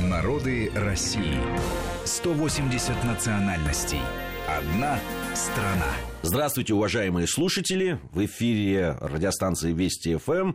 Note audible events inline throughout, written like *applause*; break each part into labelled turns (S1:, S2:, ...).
S1: Народы России. 180 национальностей. Одна страна.
S2: Здравствуйте, уважаемые слушатели. В эфире радиостанции Вести ФМ.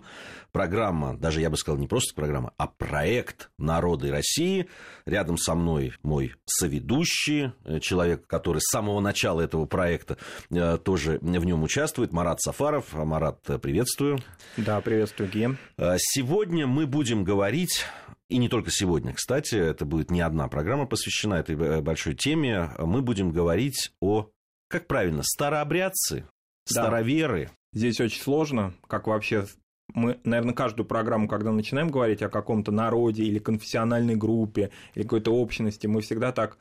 S2: Программа, даже я бы сказал, не просто программа, а проект «Народы России». Рядом со мной мой соведущий, э, человек, который с самого начала этого проекта э, тоже в нем участвует, Марат Сафаров. Марат, э, приветствую.
S3: Да, приветствую, Гем.
S2: Сегодня мы будем говорить и не только сегодня, кстати, это будет не одна программа посвящена этой большой теме. Мы будем говорить о, как правильно, старообрядцы, да. староверы.
S3: Здесь очень сложно, как вообще мы, наверное, каждую программу, когда начинаем говорить о каком-то народе или конфессиональной группе или какой-то общности, мы всегда так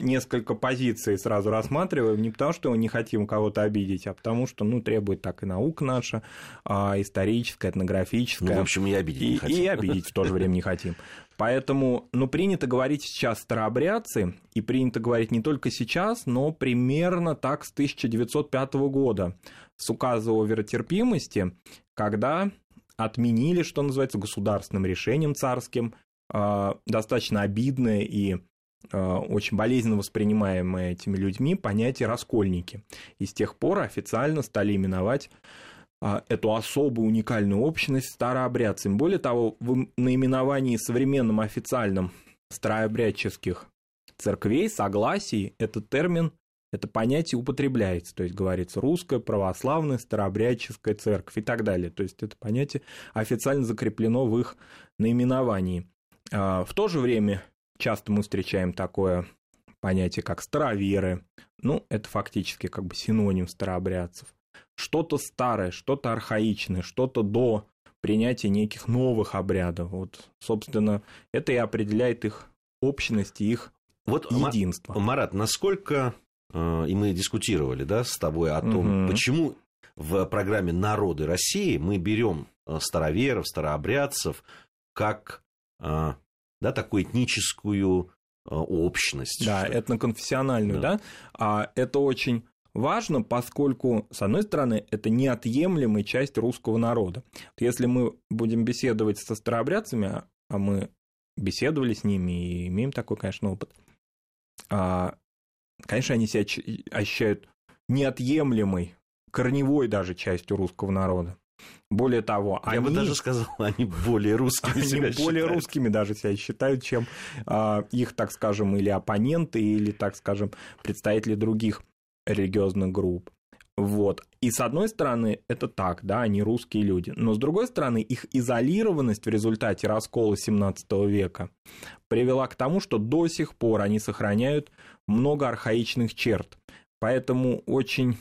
S3: несколько позиций сразу рассматриваем, не потому что мы не хотим кого-то обидеть, а потому что, ну, требует так и наука наша, а, историческая, этнографическая. Ну,
S2: в общем, и обидеть и, не хотим.
S3: И обидеть в то же время не хотим. Поэтому, ну, принято говорить сейчас старообрядцы, и принято говорить не только сейчас, но примерно так с 1905 года, с указа о веротерпимости, когда отменили, что называется, государственным решением царским, а, достаточно обидное и а, очень болезненно воспринимаемое этими людьми понятие «раскольники». И с тех пор официально стали именовать а, эту особую уникальную общность старообрядцами. Более того, в наименовании современном официальном старообрядческих церквей согласий этот термин это понятие употребляется, то есть говорится русская, православная, старообрядческая церковь и так далее. То есть это понятие официально закреплено в их наименовании. А, в то же время часто мы встречаем такое понятие, как староверы. Ну, это фактически как бы синоним старообрядцев. Что-то старое, что-то архаичное, что-то до принятия неких новых обрядов. Вот, собственно, это и определяет их общность и их вот, единство.
S2: Марат, насколько и мы дискутировали да, с тобой о том, угу. почему в программе «Народы России» мы берем э, староверов, старообрядцев как э, да, такую этническую общность.
S3: Да, этноконфессиональную, да. да? А это очень важно, поскольку, с одной стороны, это неотъемлемая часть русского народа. Если мы будем беседовать со старообрядцами, а мы беседовали с ними и имеем такой, конечно, опыт, а конечно, они себя ощущают неотъемлемой, корневой даже частью русского народа. Более того,
S2: я они... бы даже сказал, *laughs* они более русскими они себя
S3: более считают. русскими даже себя считают, чем э, их, так скажем, или оппоненты, или, так скажем, представители других религиозных групп. Вот. И с одной стороны, это так, да, они русские люди. Но с другой стороны, их изолированность в результате раскола 17 века привела к тому, что до сих пор они сохраняют много архаичных черт. Поэтому очень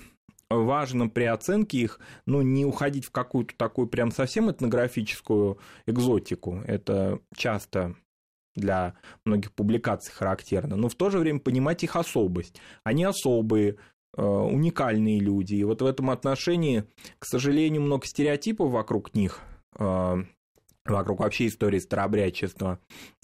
S3: важно при оценке их, ну, не уходить в какую-то такую прям совсем этнографическую экзотику. Это часто для многих публикаций характерно, но в то же время понимать их особость. Они особые, уникальные люди. И вот в этом отношении, к сожалению, много стереотипов вокруг них, э, вокруг вообще истории старообрядчества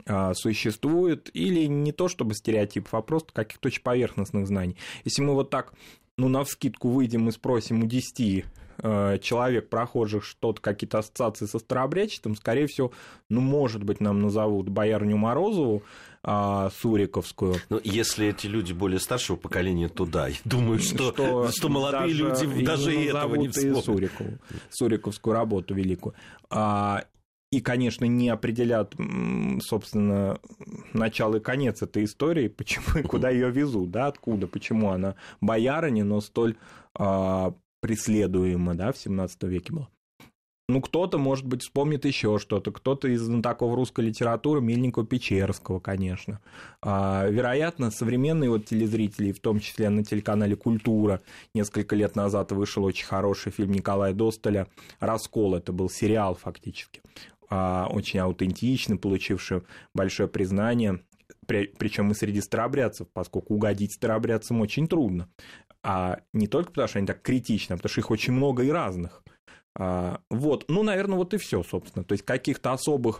S3: э, существует, или не то чтобы стереотипов, а просто каких-то очень поверхностных знаний. Если мы вот так, ну, на вскидку выйдем и спросим у 10 человек, прохожих, что-то, какие-то ассоциации со старообрядчеством, скорее всего, ну, может быть, нам назовут Боярню Морозову, а, Суриковскую.
S2: Ну, если эти люди более старшего поколения, то да. Я думаю, что, что, что молодые даже, люди даже и этого не вспомнят.
S3: Сурикову, Суриковскую работу великую. А, и, конечно, не определят, собственно, начало и конец этой истории, почему, куда ее везут, да, откуда, почему она боярыня, но столь а, преследуема, да, в 17 веке была. Ну, кто-то, может быть, вспомнит еще что-то. Кто-то из знатоков русской литературы, Мельникова Печерского, конечно. А, вероятно, современные вот телезрители, в том числе на телеканале «Культура», несколько лет назад вышел очень хороший фильм Николая Достоля «Раскол». Это был сериал фактически. А, очень аутентичный, получивший большое признание причем и среди старобрядцев, поскольку угодить старобрядцам очень трудно. А не только потому, что они так критичны, а потому что их очень много и разных. А, вот, ну, наверное, вот и все, собственно. То есть каких-то особых,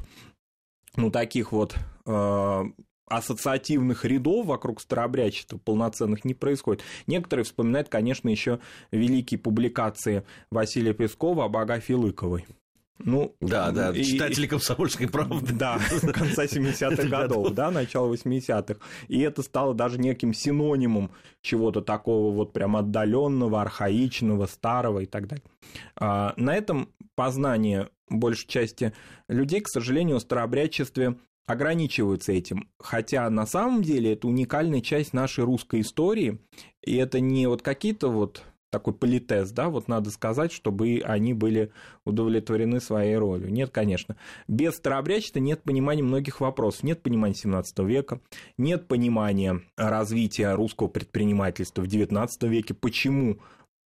S3: ну, таких вот а, ассоциативных рядов вокруг старообрядчества полноценных не происходит. Некоторые вспоминают, конечно, еще великие публикации Василия Пескова об Агафье Лыковой. Ну,
S2: да, да, и, читатели «Комсомольской правды».
S3: Да, конца *laughs* 70-х годов, да, начала 80-х. И это стало даже неким синонимом чего-то такого вот прям отдаленного, архаичного, старого и так далее. А, на этом познание большей части людей, к сожалению, в старообрядчестве ограничиваются этим. Хотя на самом деле это уникальная часть нашей русской истории, и это не вот какие-то вот такой политез, да, вот надо сказать, чтобы они были удовлетворены своей ролью. Нет, конечно. Без старообрядчества нет понимания многих вопросов. Нет понимания 17 века, нет понимания развития русского предпринимательства в 19 веке, почему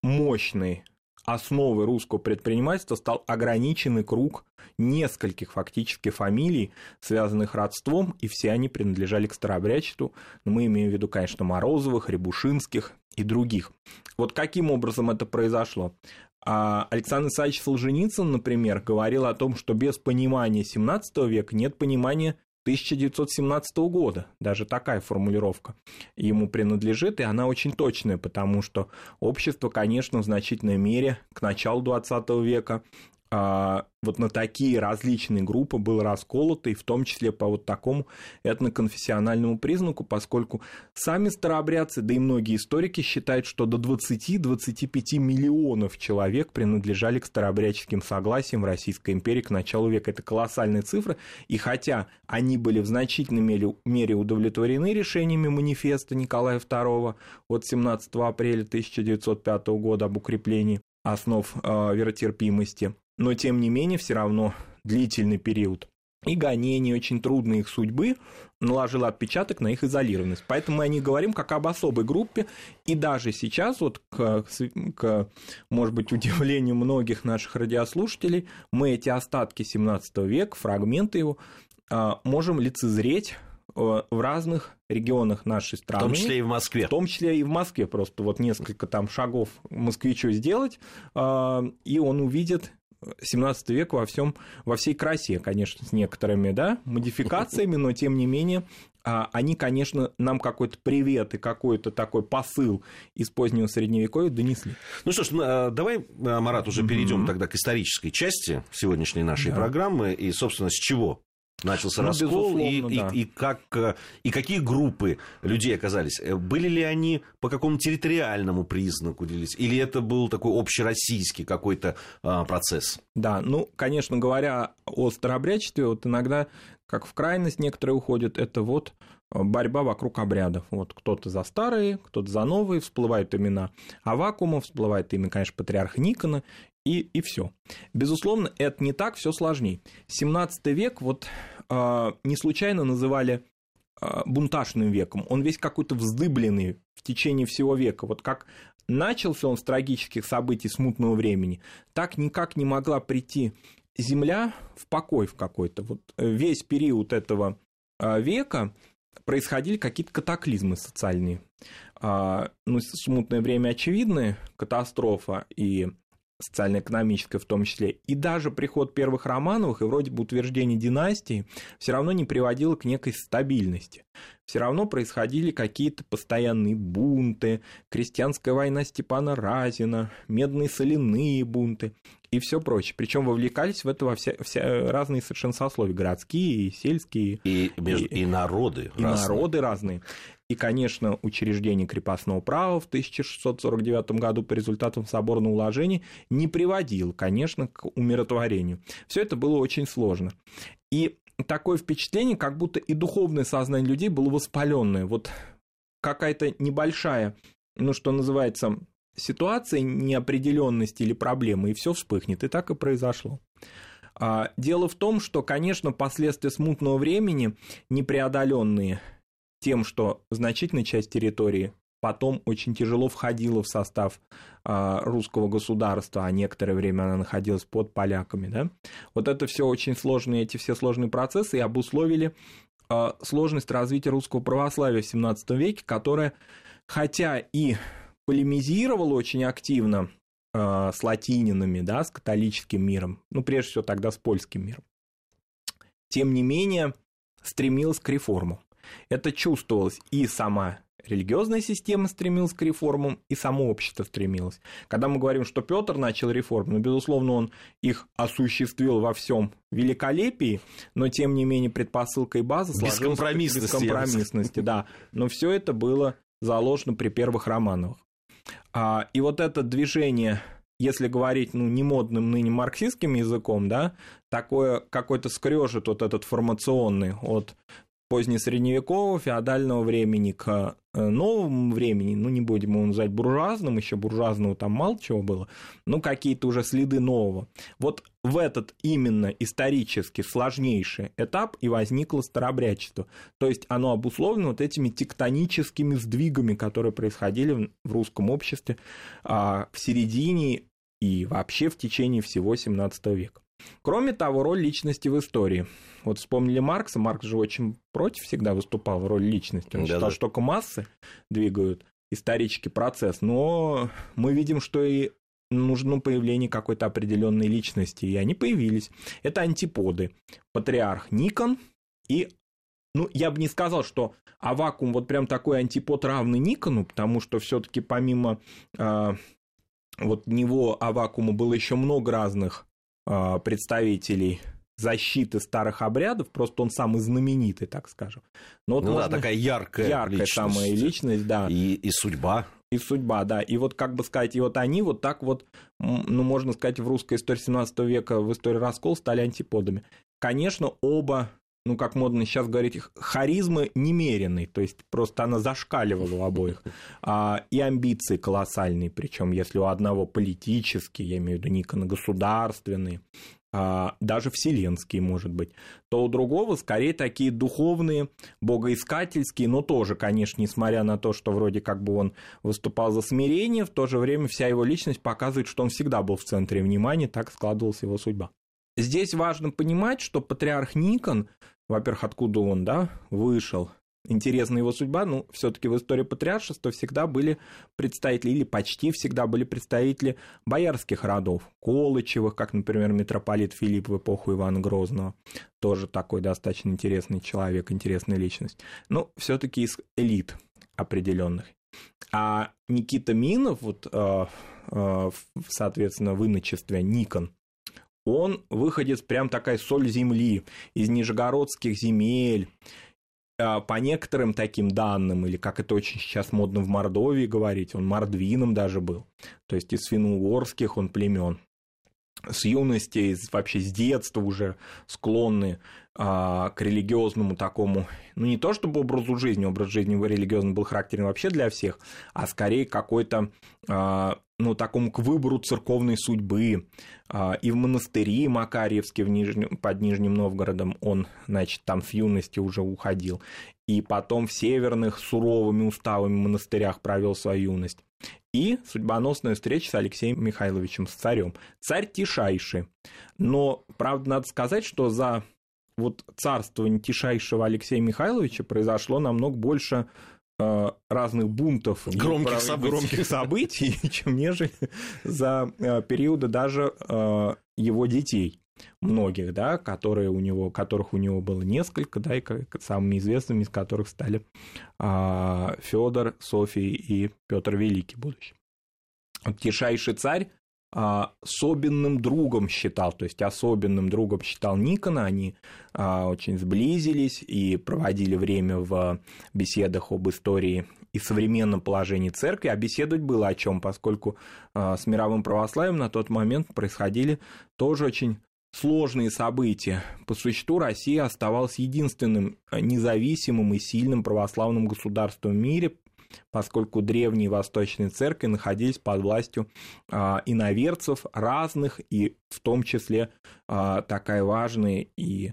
S3: мощный основой русского предпринимательства стал ограниченный круг нескольких фактически фамилий, связанных родством, и все они принадлежали к старообрядчеству. Мы имеем в виду, конечно, Морозовых, Рябушинских и других. Вот каким образом это произошло? А Александр Исаевич Солженицын, например, говорил о том, что без понимания 17 века нет понимания 1917 года. Даже такая формулировка ему принадлежит, и она очень точная, потому что общество, конечно, в значительной мере к началу 20 века вот на такие различные группы был расколото, и в том числе по вот такому этноконфессиональному признаку, поскольку сами старообрядцы, да и многие историки считают, что до 20-25 миллионов человек принадлежали к старообрядческим согласиям в Российской империи к началу века. Это колоссальные цифры, и хотя они были в значительной мере удовлетворены решениями манифеста Николая II от 17 апреля 1905 года об укреплении основ э, веротерпимости, но тем не менее все равно длительный период и гонение очень трудной их судьбы наложило отпечаток на их изолированность. Поэтому мы о них говорим как об особой группе, и даже сейчас, вот к, к может быть, *laughs* удивлению многих наших радиослушателей, мы эти остатки 17 века, фрагменты его, а, можем лицезреть э, в разных регионах нашей страны.
S2: В том числе и в Москве.
S3: В том числе и в Москве. Просто вот несколько там шагов москвичу сделать, а, и он увидит 17 век во всем, во всей красе, конечно, с некоторыми, да, модификациями, но тем не менее а, они, конечно, нам какой-то привет и какой-то такой посыл из позднего средневековья донесли.
S2: Ну что ж, а, давай, а, Марат, уже перейдем тогда к исторической части сегодняшней нашей да. программы и, собственно, с чего начался ну, раскол и, да. и, и, как, э, и какие группы людей оказались? Э, были ли они по какому территориальному признаку делились? Или это был такой общероссийский какой-то а, процесс?
S3: Да, ну, конечно говоря о старообрядчестве, вот иногда, как в крайность некоторые уходят, это вот борьба вокруг обрядов. Вот кто-то за старые, кто-то за новые, всплывают имена Авакума, всплывает имя, конечно, патриарха Никона, и, и все. Безусловно, это не так, все сложнее. 17 век вот э, не случайно называли э, бунтажным веком. Он весь какой-то вздыбленный в течение всего века. Вот как начался он с трагических событий смутного времени, так никак не могла прийти Земля в покой в какой-то. Вот э, весь период этого э, века происходили какие-то катаклизмы социальные. А, ну, смутное время очевидное, катастрофа и социально-экономическое в том числе, и даже приход первых Романовых и вроде бы утверждение династии все равно не приводило к некой стабильности. Все равно происходили какие-то постоянные бунты, крестьянская война Степана Разина, медные соляные бунты и все прочее. Причем вовлекались в это во все, все разные совершенно сословия, городские и сельские.
S2: И, между, и, и народы
S3: и разные. народы разные. И, конечно, учреждение крепостного права в 1649 году по результатам соборного уложения не приводило, конечно, к умиротворению. Все это было очень сложно. И такое впечатление, как будто и духовное сознание людей было воспаленное. Вот какая-то небольшая, ну, что называется, ситуация неопределенности или проблемы, и все вспыхнет. И так и произошло. А, дело в том, что, конечно, последствия смутного времени, непреодоленные тем, что значительная часть территории потом очень тяжело входила в состав э, русского государства, а некоторое время она находилась под поляками. Да? Вот это все очень сложные, эти все сложные процессы и обусловили э, сложность развития русского православия в XVII веке, которое, хотя и полемизировало очень активно э, с латининами, да, с католическим миром, ну, прежде всего тогда с польским миром, тем не менее стремилось к реформам. Это чувствовалось и сама религиозная система стремилась к реформам, и само общество стремилось. Когда мы говорим, что Петр начал реформы, ну, безусловно, он их осуществил во всем великолепии, но тем не менее предпосылка и база
S2: сложилась бескомпромиссности,
S3: бескомпромиссности да. Но все это было заложено при первых Романовых. А, и вот это движение если говорить, ну, не модным ныне марксистским языком, да, такое какой-то скрежет вот этот формационный от позднесредневекового феодального времени к э, новому времени, ну, не будем его называть буржуазным, еще буржуазного там мало чего было, но какие-то уже следы нового. Вот в этот именно исторически сложнейший этап и возникло старообрядчество. То есть оно обусловлено вот этими тектоническими сдвигами, которые происходили в русском обществе а, в середине и вообще в течение всего 17 века. Кроме того, роль личности в истории. Вот вспомнили Маркса, Маркс же очень против всегда выступал в роли личности. Он да, считал, да. что только массы двигают исторический процесс. Но мы видим, что и нужно появление какой-то определенной личности, и они появились. Это антиподы. Патриарх Никон и ну, я бы не сказал, что Авакум вот прям такой антипод равный Никону, потому что все-таки помимо э, вот него Авакума было еще много разных представителей защиты старых обрядов, просто он самый знаменитый, так скажем.
S2: Но вот ну можно... да, такая яркая,
S3: яркая личность. самая личность, да.
S2: И, и судьба.
S3: И судьба, да. И вот, как бы сказать, и вот они вот так вот, ну, можно сказать, в русской истории 17 века, в истории раскол стали антиподами. Конечно, оба ну, как модно сейчас говорить, харизмы немеренной, то есть просто она зашкаливала у обоих, а, и амбиции колоссальные, причем если у одного политические, я имею в виду Никона государственные, а, даже вселенские, может быть, то у другого скорее такие духовные, богоискательские, но тоже, конечно, несмотря на то, что вроде как бы он выступал за смирение, в то же время вся его личность показывает, что он всегда был в центре внимания, так складывалась его судьба. Здесь важно понимать, что патриарх Никон во-первых, откуда он, да, вышел. Интересна его судьба, ну, все-таки в истории патриаршества всегда были представители, или почти всегда были представители боярских родов, Колычевых, как, например, митрополит Филипп в эпоху Ивана Грозного, тоже такой достаточно интересный человек, интересная личность. Но все-таки из элит определенных. А Никита Минов, вот, э, э, соответственно, в иночестве Никон, он выходец прям такая соль земли, из нижегородских земель, а, по некоторым таким данным, или как это очень сейчас модно в Мордовии говорить, он мордвином даже был, то есть из финно-угорских он племен. С юности, вообще с детства уже склонны а, к религиозному такому, ну не то чтобы образу жизни, образ жизни религиозный был характерен вообще для всех, а скорее какой-то а, ну, такому к выбору церковной судьбы. А, и в монастыре Макарьевске в Нижнем, под Нижним Новгородом он, значит, там с юности уже уходил. И потом в северных суровыми уставами монастырях провел свою юность. И судьбоносная встреча с Алексеем Михайловичем, с царем. Царь тишайший. Но, правда, надо сказать, что за вот царствование тишайшего Алексея Михайловича произошло намного больше разных бунтов
S2: громких, событий.
S3: громких событий, *laughs* чем нежели за э, периоды даже э, его детей многих, да, которые у него, которых у него было несколько, да, и самыми известными из которых стали а, Федор, Софий и Петр Великий будущий. Тишайший царь особенным другом считал, то есть особенным другом считал Никона, они а, очень сблизились и проводили время в беседах об истории и современном положении церкви, а беседовать было о чем, поскольку а, с мировым православием на тот момент происходили тоже очень сложные события. По существу Россия оставалась единственным независимым и сильным православным государством в мире, поскольку древние восточные церкви находились под властью а, иноверцев разных, и в том числе а, такая важная и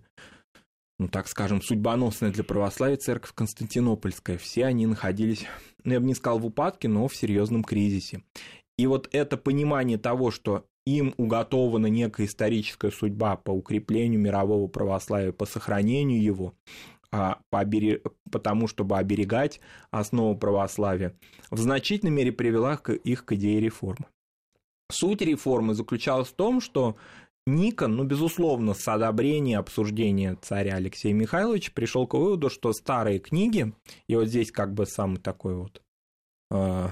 S3: ну, так скажем, судьбоносная для православия церковь Константинопольская. Все они находились, ну, я бы не сказал в упадке, но в серьезном кризисе. И вот это понимание того, что им уготована некая историческая судьба по укреплению мирового православия, по сохранению его, а, потому чтобы оберегать основу православия, в значительной мере привела их к идее реформы. Суть реформы заключалась в том, что Никон, ну, безусловно, с одобрения обсуждения царя Алексея Михайловича пришел к выводу, что старые книги, и вот здесь как бы самый такой вот э,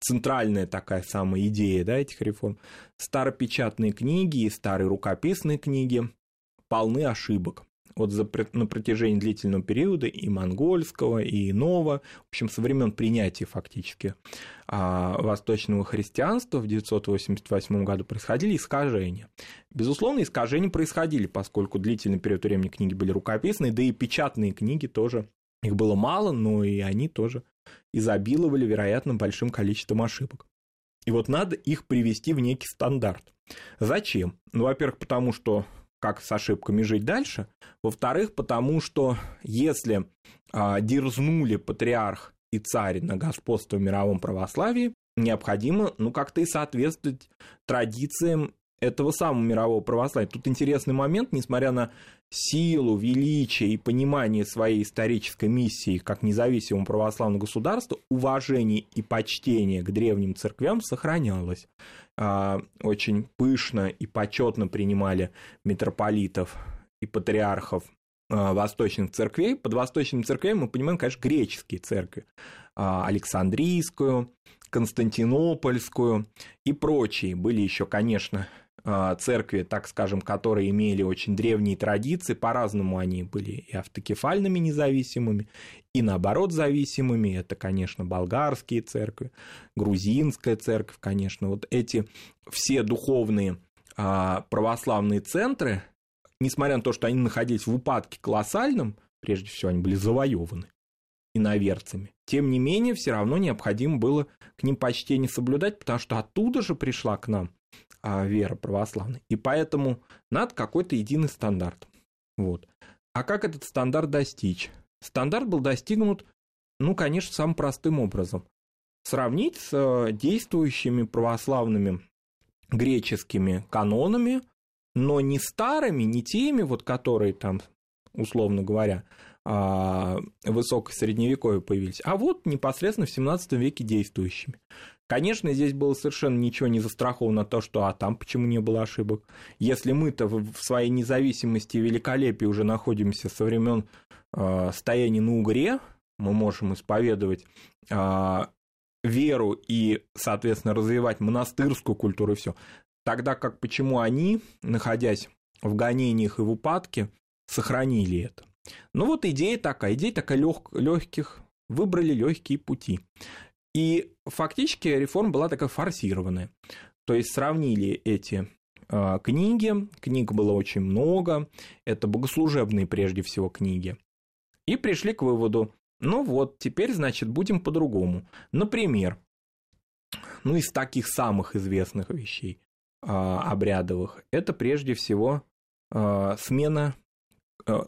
S3: центральная такая самая идея да, этих реформ, старопечатные книги и старые рукописные книги полны ошибок вот за, на протяжении длительного периода и монгольского, и иного, в общем, со времен принятия фактически а, восточного христианства в 988 году происходили искажения. Безусловно, искажения происходили, поскольку длительный период времени книги были рукописные, да и печатные книги тоже. Их было мало, но и они тоже изобиловали, вероятно, большим количеством ошибок. И вот надо их привести в некий стандарт. Зачем? Ну, во-первых, потому что как с ошибками жить дальше. Во-вторых, потому что если а, дерзнули патриарх и царь на господство в мировом православии, необходимо, ну, как-то и соответствовать традициям этого самого мирового православия. Тут интересный момент, несмотря на силу, величие и понимание своей исторической миссии как независимого православного государства, уважение и почтение к древним церквям сохранялось. А, очень пышно и почетно принимали митрополитов и патриархов а, восточных церквей. Под восточными церквями мы понимаем, конечно, греческие церкви. А, Александрийскую, Константинопольскую и прочие. Были еще, конечно, церкви, так скажем, которые имели очень древние традиции, по-разному они были и автокефальными независимыми, и наоборот зависимыми. Это, конечно, болгарские церкви, грузинская церковь, конечно. Вот эти все духовные а, православные центры, несмотря на то, что они находились в упадке колоссальном, прежде всего они были завоеваны иноверцами. Тем не менее, все равно необходимо было к ним почтение соблюдать, потому что оттуда же пришла к нам вера православная. И поэтому надо какой-то единый стандарт. Вот. А как этот стандарт достичь? Стандарт был достигнут, ну, конечно, самым простым образом. Сравнить с э, действующими православными греческими канонами, но не старыми, не теми, вот которые там, условно говоря, а, высокое средневековье появились, а вот непосредственно в 17 веке действующими. Конечно, здесь было совершенно ничего не застраховано то, что а там почему не было ошибок. Если мы-то в своей независимости и великолепии уже находимся со времен э, стояния на Угре, мы можем исповедовать э, веру и, соответственно, развивать монастырскую культуру и все. Тогда как почему они, находясь в гонениях и в упадке, сохранили это? Ну вот идея такая, идея такая лег, легких, выбрали легкие пути. И фактически реформа была такая форсированная. То есть сравнили эти э, книги, книг было очень много, это богослужебные прежде всего книги, и пришли к выводу, ну вот, теперь, значит, будем по-другому. Например, ну из таких самых известных вещей э, обрядовых, это прежде всего э, смена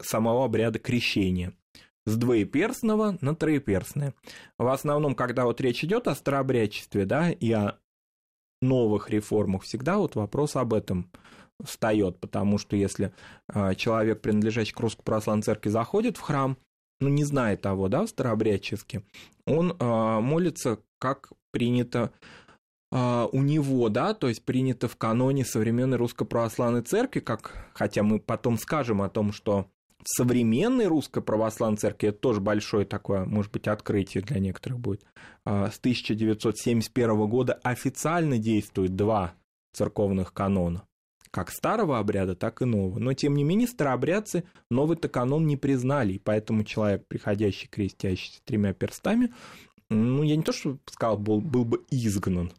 S3: самого обряда крещения с двоеперстного на троеперстное. В основном, когда вот речь идет о старообрядчестве, да, и о новых реформах, всегда вот вопрос об этом встает, потому что если э, человек, принадлежащий к Русской Православной Церкви, заходит в храм, ну, не зная того, да, в старообрядческе, он э, молится, как принято э, у него, да, то есть принято в каноне современной Русской Православной Церкви, как, хотя мы потом скажем о том, что современной русской православной церкви, это тоже большое такое, может быть, открытие для некоторых будет, а, с 1971 года официально действует два церковных канона. Как старого обряда, так и нового. Но, тем не менее, старообрядцы новый-то канон не признали, и поэтому человек, приходящий, крестящийся тремя перстами, ну, я не то, что сказал, был, был бы изгнан,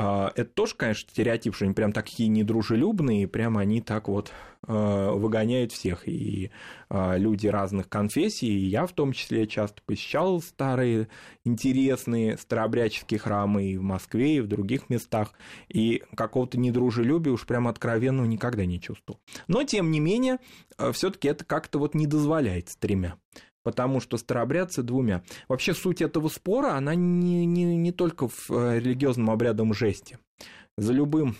S3: это тоже, конечно, стереотип, что они прям такие недружелюбные, прям они так вот а, выгоняют всех. И а, люди разных конфессий, и я в том числе часто посещал старые, интересные старообрядческие храмы и в Москве, и в других местах, и какого-то недружелюбия уж прям откровенно никогда не чувствовал. Но, тем не менее, все таки это как-то вот не дозволяется тремя потому что старообрядцы двумя. Вообще суть этого спора, она не, не, не только в э, религиозном обрядом жести. За любым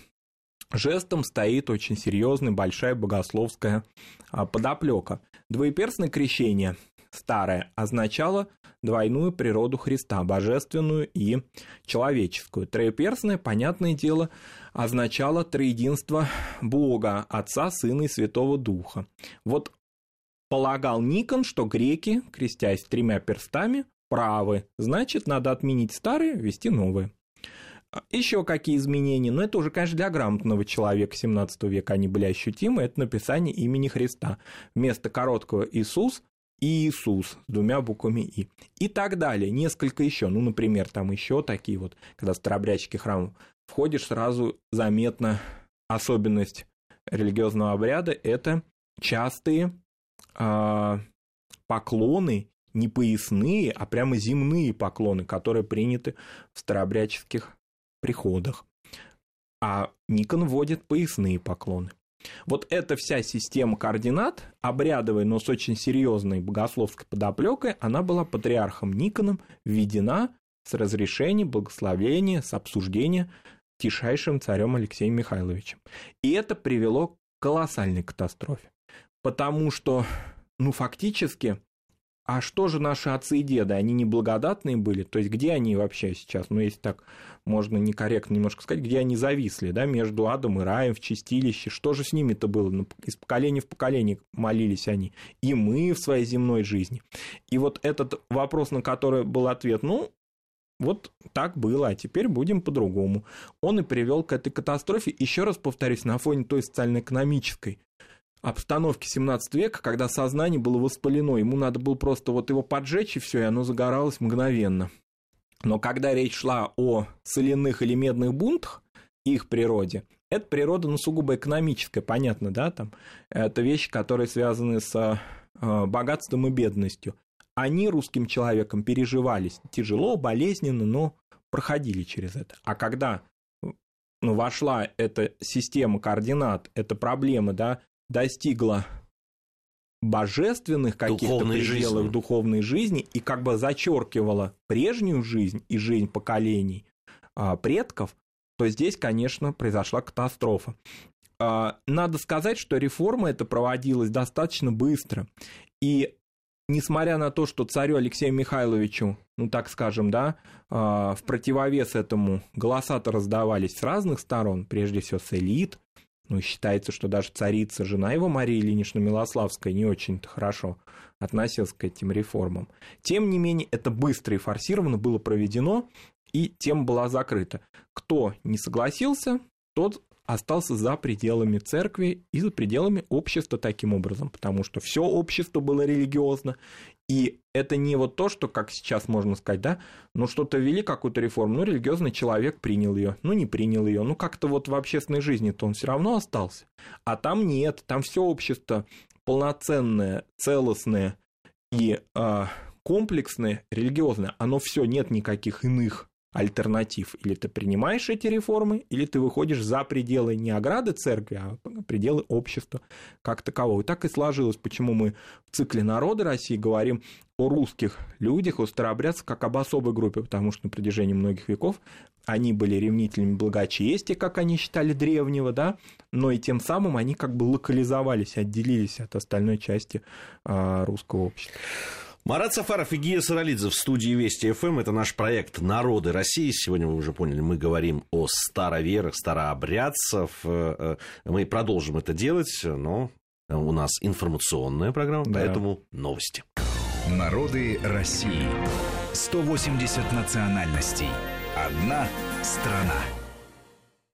S3: жестом стоит очень серьезная, большая богословская а, подоплека. Двоеперстное крещение старое, означало двойную природу Христа, божественную и человеческую. Троеперстное, понятное дело, означало троединство Бога, Отца, Сына и Святого Духа. Вот полагал Никон, что греки, крестясь тремя перстами, правы, значит, надо отменить старые, ввести новые. Еще какие изменения? Но это уже, конечно, для грамотного человека 17 века они были ощутимы. Это написание имени Христа. Вместо короткого Иисус Иисус с двумя буквами И. И так далее. Несколько еще. Ну, например, там еще такие вот, когда в старообрядческий храм входишь, сразу заметна особенность религиозного обряда. Это частые поклоны, не поясные, а прямо земные поклоны, которые приняты в старообрядческих приходах. А Никон вводит поясные поклоны. Вот эта вся система координат, обрядовая, но с очень серьезной богословской подоплекой, она была патриархом Никоном введена с разрешения, благословения, с обсуждения тишайшим царем Алексеем Михайловичем. И это привело к колоссальной катастрофе. Потому что, ну, фактически, а что же наши отцы и деды? Они неблагодатные были? То есть где они вообще сейчас? Ну, если так можно некорректно немножко сказать, где они зависли, да, между адом и раем в чистилище? Что же с ними-то было? Ну, из поколения в поколение молились они. И мы в своей земной жизни. И вот этот вопрос, на который был ответ, ну, вот так было, а теперь будем по-другому. Он и привел к этой катастрофе, еще раз повторюсь, на фоне той социально-экономической обстановки 17 века, когда сознание было воспалено, ему надо было просто вот его поджечь, и все, и оно загоралось мгновенно. Но когда речь шла о соляных или медных бунтах, их природе, это природа, ну, сугубо экономическая, понятно, да, там, это вещи, которые связаны с э, богатством и бедностью. Они русским человеком переживались тяжело, болезненно, но проходили через это. А когда ну, вошла эта система координат, эта проблема, да, достигла божественных каких-то пределов жизни. духовной жизни и как бы зачеркивала прежнюю жизнь и жизнь поколений а, предков, то здесь, конечно, произошла катастрофа. А, надо сказать, что реформа эта проводилась достаточно быстро. И несмотря на то, что царю Алексею Михайловичу, ну так скажем, да, а, в противовес этому голоса-то раздавались с разных сторон, прежде всего с элит, ну, считается, что даже царица, жена его, Мария Ильинична Милославская, не очень-то хорошо относилась к этим реформам. Тем не менее, это быстро и форсированно было проведено, и тема была закрыта. Кто не согласился, тот остался за пределами церкви и за пределами общества таким образом, потому что все общество было религиозно, и это не вот то, что, как сейчас можно сказать, да, ну что-то ввели какую-то реформу, ну религиозный человек принял ее, ну не принял ее, ну как-то вот в общественной жизни-то он все равно остался. А там нет, там все общество полноценное, целостное и э, комплексное, религиозное, оно все, нет никаких иных альтернатив. Или ты принимаешь эти реформы, или ты выходишь за пределы не ограды церкви, а пределы общества как такового. И так и сложилось, почему мы в цикле «Народы России» говорим о русских людях, о старообрядцах, как об особой группе, потому что на протяжении многих веков они были ревнителями благочестия, как они считали древнего, да, но и тем самым они как бы локализовались, отделились от остальной части а, русского общества.
S2: Марат Сафаров и Гия Саралидзе в студии Вести ФМ. Это наш проект «Народы России». Сегодня вы уже поняли, мы говорим о староверах, старообрядцев. Э, э, мы продолжим это делать, но у нас информационная программа, да. поэтому новости.
S1: Народы России. 180 национальностей. Одна страна.